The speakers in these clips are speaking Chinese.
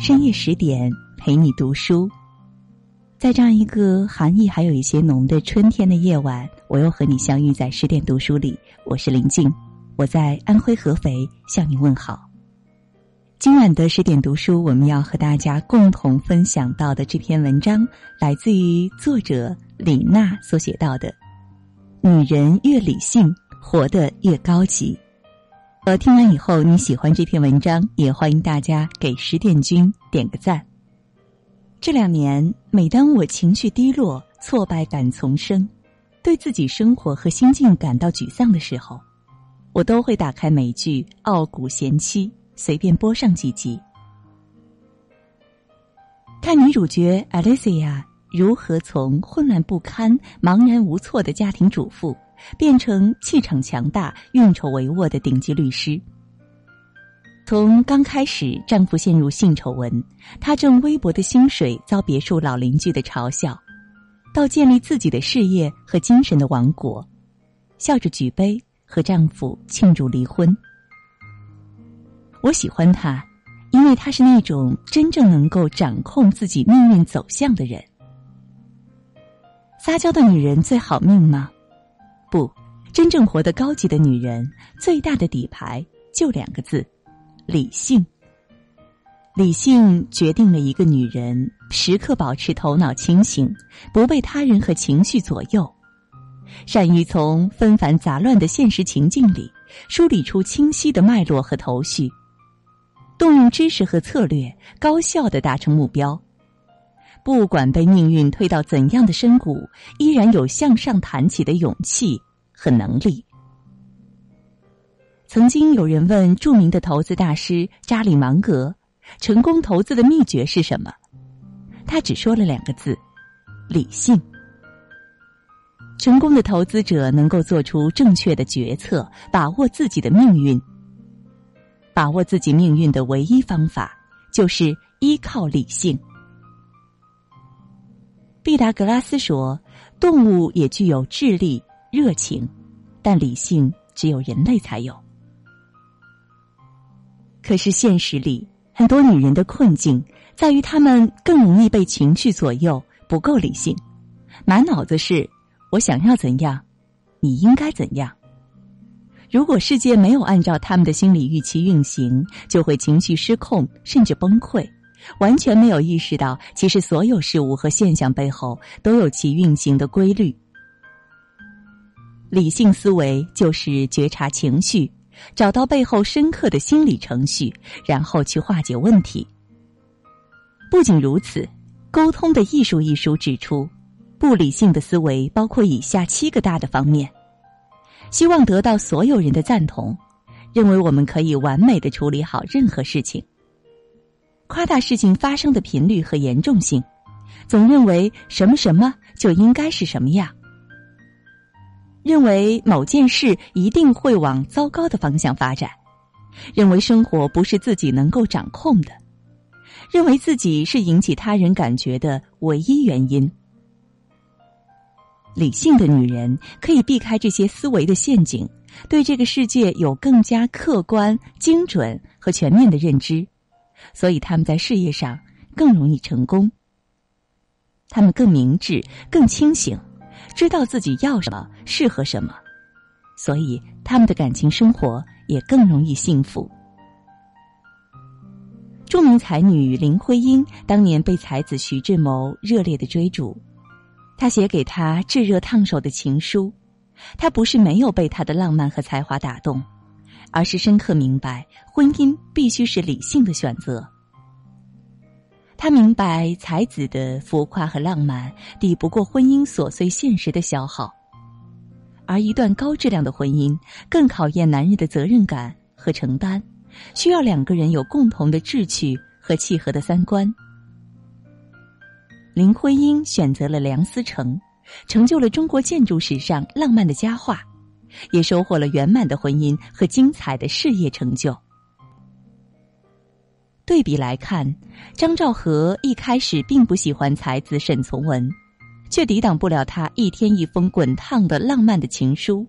深夜十点陪你读书，在这样一个寒意还有一些浓的春天的夜晚，我又和你相遇在十点读书里。我是林静，我在安徽合肥向你问好。今晚的十点读书，我们要和大家共同分享到的这篇文章，来自于作者李娜所写到的：“女人越理性，活得越高级。”呃，听完以后你喜欢这篇文章，也欢迎大家给十点君点个赞。这两年，每当我情绪低落、挫败感丛生，对自己生活和心境感到沮丧的时候，我都会打开美剧《傲骨贤妻》，随便播上几集，看女主角 Alicia 如何从混乱不堪、茫然无措的家庭主妇。变成气场强大、运筹帷幄的顶级律师。从刚开始丈夫陷入性丑闻，她挣微薄的薪水遭别墅老邻居的嘲笑，到建立自己的事业和精神的王国，笑着举杯和丈夫庆祝离婚。我喜欢她，因为她是那种真正能够掌控自己命运走向的人。撒娇的女人最好命吗？不，真正活得高级的女人，最大的底牌就两个字：理性。理性决定了一个女人时刻保持头脑清醒，不被他人和情绪左右，善于从纷繁杂乱的现实情境里梳理出清晰的脉络和头绪，动用知识和策略，高效的达成目标。不管被命运推到怎样的深谷，依然有向上弹起的勇气和能力。曾经有人问著名的投资大师扎里芒格，成功投资的秘诀是什么？他只说了两个字：理性。成功的投资者能够做出正确的决策，把握自己的命运。把握自己命运的唯一方法，就是依靠理性。毕达哥拉斯说：“动物也具有智力、热情，但理性只有人类才有。”可是现实里，很多女人的困境在于她们更容易被情绪左右，不够理性，满脑子是“我想要怎样，你应该怎样”。如果世界没有按照他们的心理预期运行，就会情绪失控，甚至崩溃。完全没有意识到，其实所有事物和现象背后都有其运行的规律。理性思维就是觉察情绪，找到背后深刻的心理程序，然后去化解问题。不仅如此，《沟通的艺术》一书指出，不理性的思维包括以下七个大的方面：希望得到所有人的赞同，认为我们可以完美的处理好任何事情。夸大事情发生的频率和严重性，总认为什么什么就应该是什么样，认为某件事一定会往糟糕的方向发展，认为生活不是自己能够掌控的，认为自己是引起他人感觉的唯一原因。理性的女人可以避开这些思维的陷阱，对这个世界有更加客观、精准和全面的认知。所以他们在事业上更容易成功。他们更明智、更清醒，知道自己要什么、适合什么，所以他们的感情生活也更容易幸福。著名才女林徽因当年被才子徐志摩热烈的追逐，他写给他炙热烫手的情书，他不是没有被他的浪漫和才华打动。而是深刻明白，婚姻必须是理性的选择。他明白，才子的浮夸和浪漫抵不过婚姻琐碎现实的消耗，而一段高质量的婚姻更考验男人的责任感和承担，需要两个人有共同的志趣和契合的三观。林徽因选择了梁思成，成就了中国建筑史上浪漫的佳话。也收获了圆满的婚姻和精彩的事业成就。对比来看，张兆和一开始并不喜欢才子沈从文，却抵挡不了他一天一封滚烫的浪漫的情书，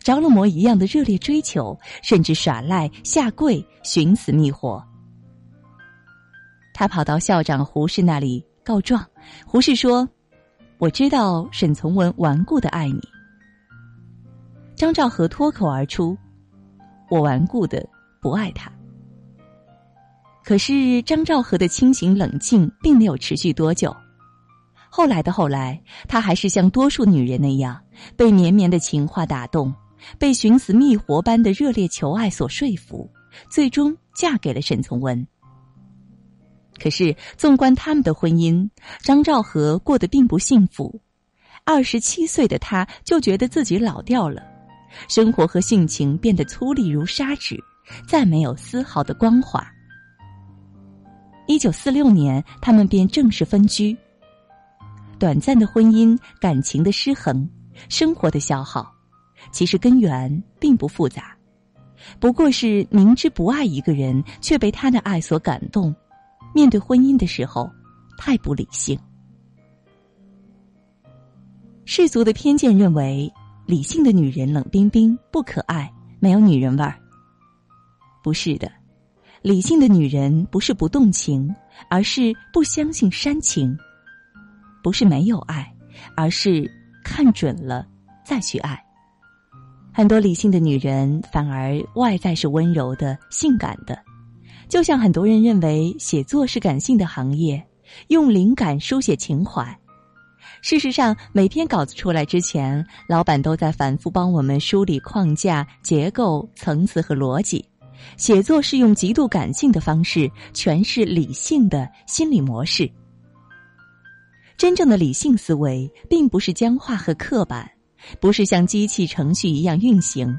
着了魔一样的热烈追求，甚至耍赖下跪寻死觅活。他跑到校长胡适那里告状。胡适说：“我知道沈从文顽固的爱你。”张兆和脱口而出：“我顽固的不爱他。”可是张兆和的清醒冷静并没有持续多久。后来的后来，他还是像多数女人那样，被绵绵的情话打动，被寻死觅活般的热烈求爱所说服，最终嫁给了沈从文。可是，纵观他们的婚姻，张兆和过得并不幸福。二十七岁的他就觉得自己老掉了，生活和性情变得粗粝如砂纸，再没有丝毫的光滑。一九四六年，他们便正式分居。短暂的婚姻，感情的失衡，生活的消耗，其实根源并不复杂，不过是明知不爱一个人，却被他的爱所感动。面对婚姻的时候，太不理性。世俗的偏见认为，理性的女人冷冰冰、不可爱，没有女人味儿。不是的，理性的女人不是不动情，而是不相信煽情；不是没有爱，而是看准了再去爱。很多理性的女人反而外在是温柔的、性感的。就像很多人认为写作是感性的行业，用灵感书写情怀。事实上，每篇稿子出来之前，老板都在反复帮我们梳理框架、结构、层次和逻辑。写作是用极度感性的方式诠释理性的心理模式。真正的理性思维，并不是僵化和刻板，不是像机器程序一样运行。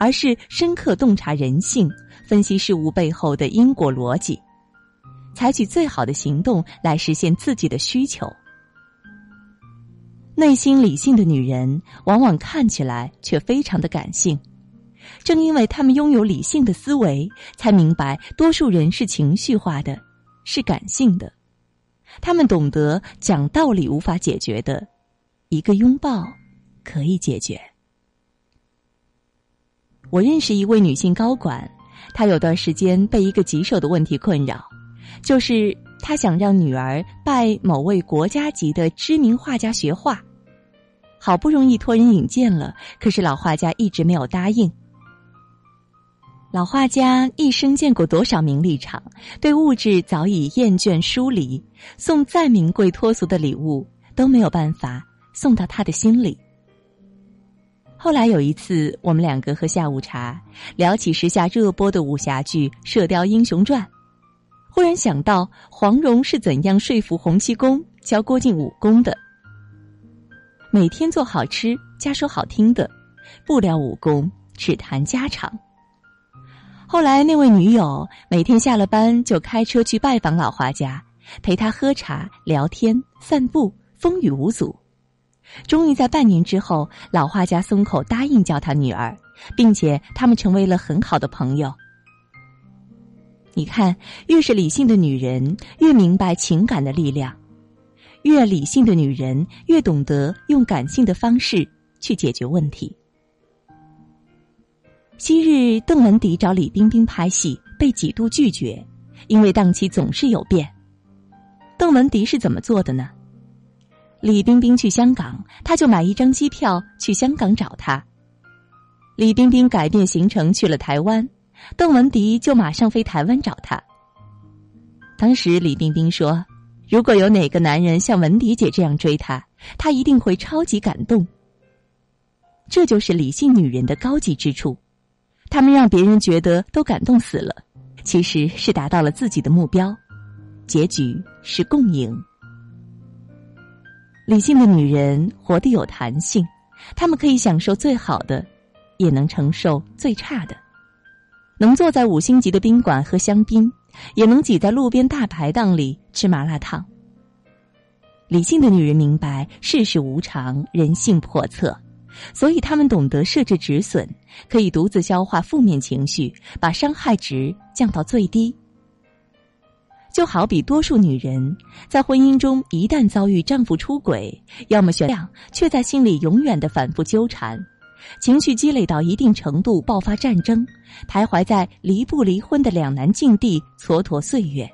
而是深刻洞察人性，分析事物背后的因果逻辑，采取最好的行动来实现自己的需求。内心理性的女人，往往看起来却非常的感性。正因为他们拥有理性的思维，才明白多数人是情绪化的，是感性的。他们懂得讲道理无法解决的，一个拥抱可以解决。我认识一位女性高管，她有段时间被一个棘手的问题困扰，就是他想让女儿拜某位国家级的知名画家学画，好不容易托人引荐了，可是老画家一直没有答应。老画家一生见过多少名利场，对物质早已厌倦疏离，送再名贵脱俗的礼物都没有办法送到他的心里。后来有一次，我们两个喝下午茶，聊起时下热播的武侠剧《射雕英雄传》，忽然想到黄蓉是怎样说服洪七公教郭靖武功的。每天做好吃加说好听的，不聊武功，只谈家常。后来那位女友每天下了班就开车去拜访老画家，陪他喝茶、聊天、散步，风雨无阻。终于在半年之后，老画家松口答应教他女儿，并且他们成为了很好的朋友。你看，越是理性的女人，越明白情感的力量；越理性的女人，越懂得用感性的方式去解决问题。昔日邓文迪找李冰冰拍戏，被几度拒绝，因为档期总是有变。邓文迪是怎么做的呢？李冰冰去香港，他就买一张机票去香港找她。李冰冰改变行程去了台湾，邓文迪就马上飞台湾找她。当时李冰冰说：“如果有哪个男人像文迪姐这样追她，她一定会超级感动。”这就是理性女人的高级之处，她们让别人觉得都感动死了，其实是达到了自己的目标，结局是共赢。理性的女人活得有弹性，她们可以享受最好的，也能承受最差的，能坐在五星级的宾馆喝香槟，也能挤在路边大排档里吃麻辣烫。理性的女人明白世事无常，人性叵测，所以她们懂得设置止损，可以独自消化负面情绪，把伤害值降到最低。就好比多数女人在婚姻中一旦遭遇丈夫出轨，要么选亮，却在心里永远的反复纠缠，情绪积累到一定程度爆发战争，徘徊在离不离婚的两难境地蹉跎岁月。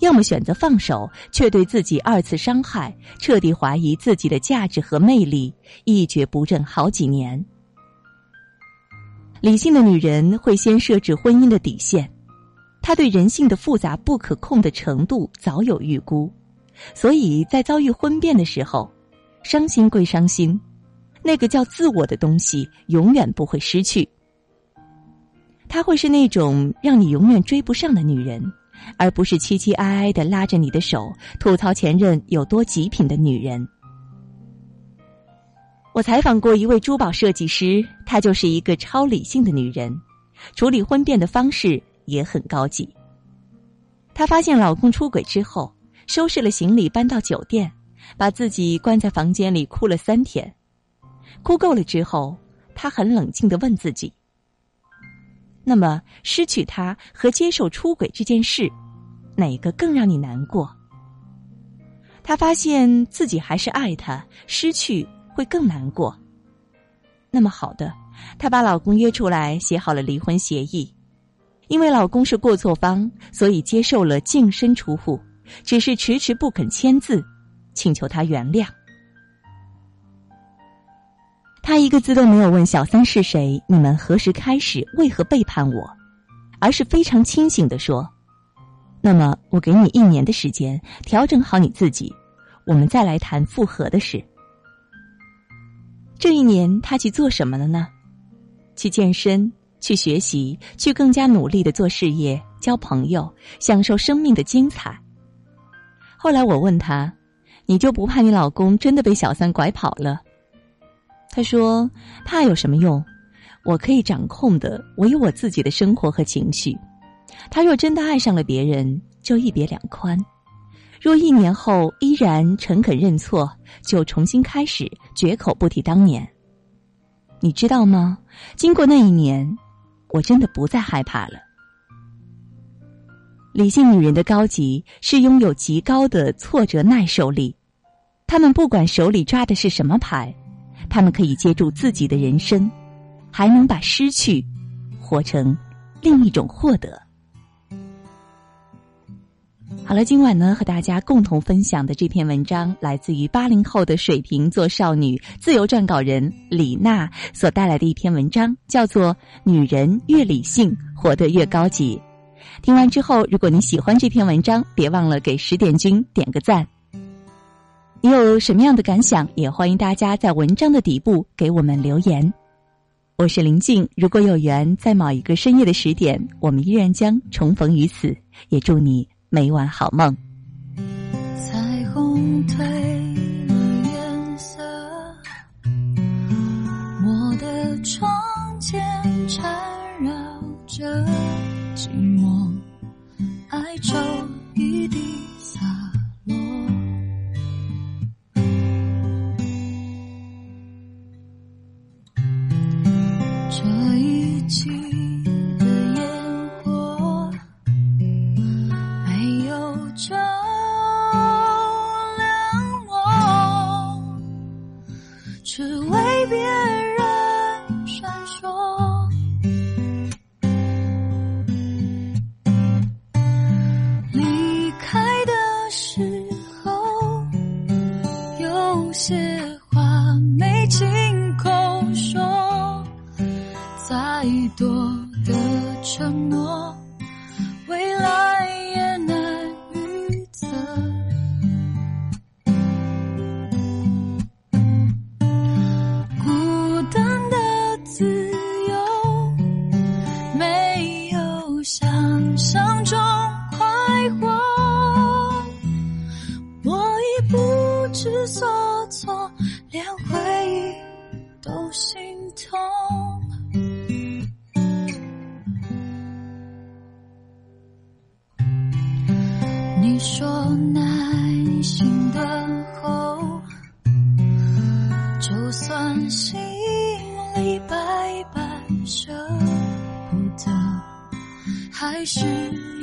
要么选择放手，却对自己二次伤害，彻底怀疑自己的价值和魅力，一蹶不振好几年。理性的女人会先设置婚姻的底线，她对人性的复杂不可控的程度早有预估，所以在遭遇婚变的时候，伤心归伤心，那个叫自我的东西永远不会失去。她会是那种让你永远追不上的女人。而不是凄凄哀哀的拉着你的手吐槽前任有多极品的女人。我采访过一位珠宝设计师，她就是一个超理性的女人，处理婚变的方式也很高级。她发现老公出轨之后，收拾了行李搬到酒店，把自己关在房间里哭了三天。哭够了之后，她很冷静的问自己。那么，失去他和接受出轨这件事，哪个更让你难过？她发现自己还是爱他，失去会更难过。那么好的，她把老公约出来，写好了离婚协议。因为老公是过错方，所以接受了净身出户，只是迟迟不肯签字，请求他原谅。他一个字都没有问小三是谁，你们何时开始，为何背叛我，而是非常清醒的说：“那么我给你一年的时间调整好你自己，我们再来谈复合的事。”这一年他去做什么了呢？去健身，去学习，去更加努力的做事业，交朋友，享受生命的精彩。后来我问他：“你就不怕你老公真的被小三拐跑了？”他说：“怕有什么用？我可以掌控的，我有我自己的生活和情绪。他若真的爱上了别人，就一别两宽；若一年后依然诚恳认错，就重新开始，绝口不提当年。你知道吗？经过那一年，我真的不再害怕了。理性女人的高级是拥有极高的挫折耐受力，她们不管手里抓的是什么牌。”他们可以接住自己的人生，还能把失去活成另一种获得。好了，今晚呢，和大家共同分享的这篇文章，来自于八零后的水瓶座少女、自由撰稿人李娜所带来的一篇文章，叫做《女人越理性，活得越高级》。听完之后，如果你喜欢这篇文章，别忘了给十点君点个赞。你有什么样的感想？也欢迎大家在文章的底部给我们留言。我是林静，如果有缘，在某一个深夜的十点，我们依然将重逢于此。也祝你每晚好梦。彩虹褪只为就算心里百般舍不得还是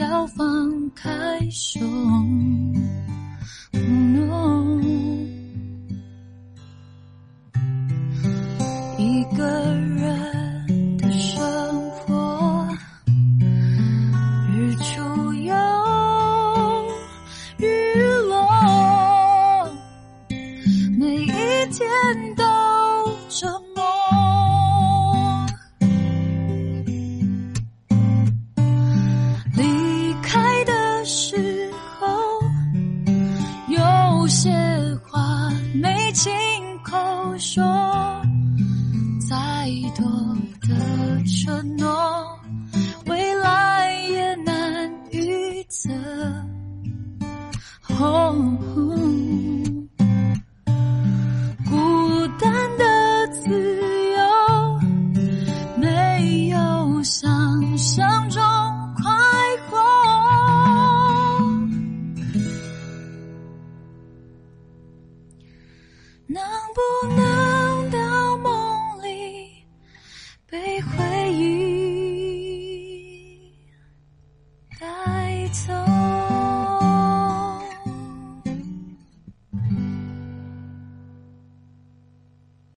要放开手一个人的生活日出又日落每一天都说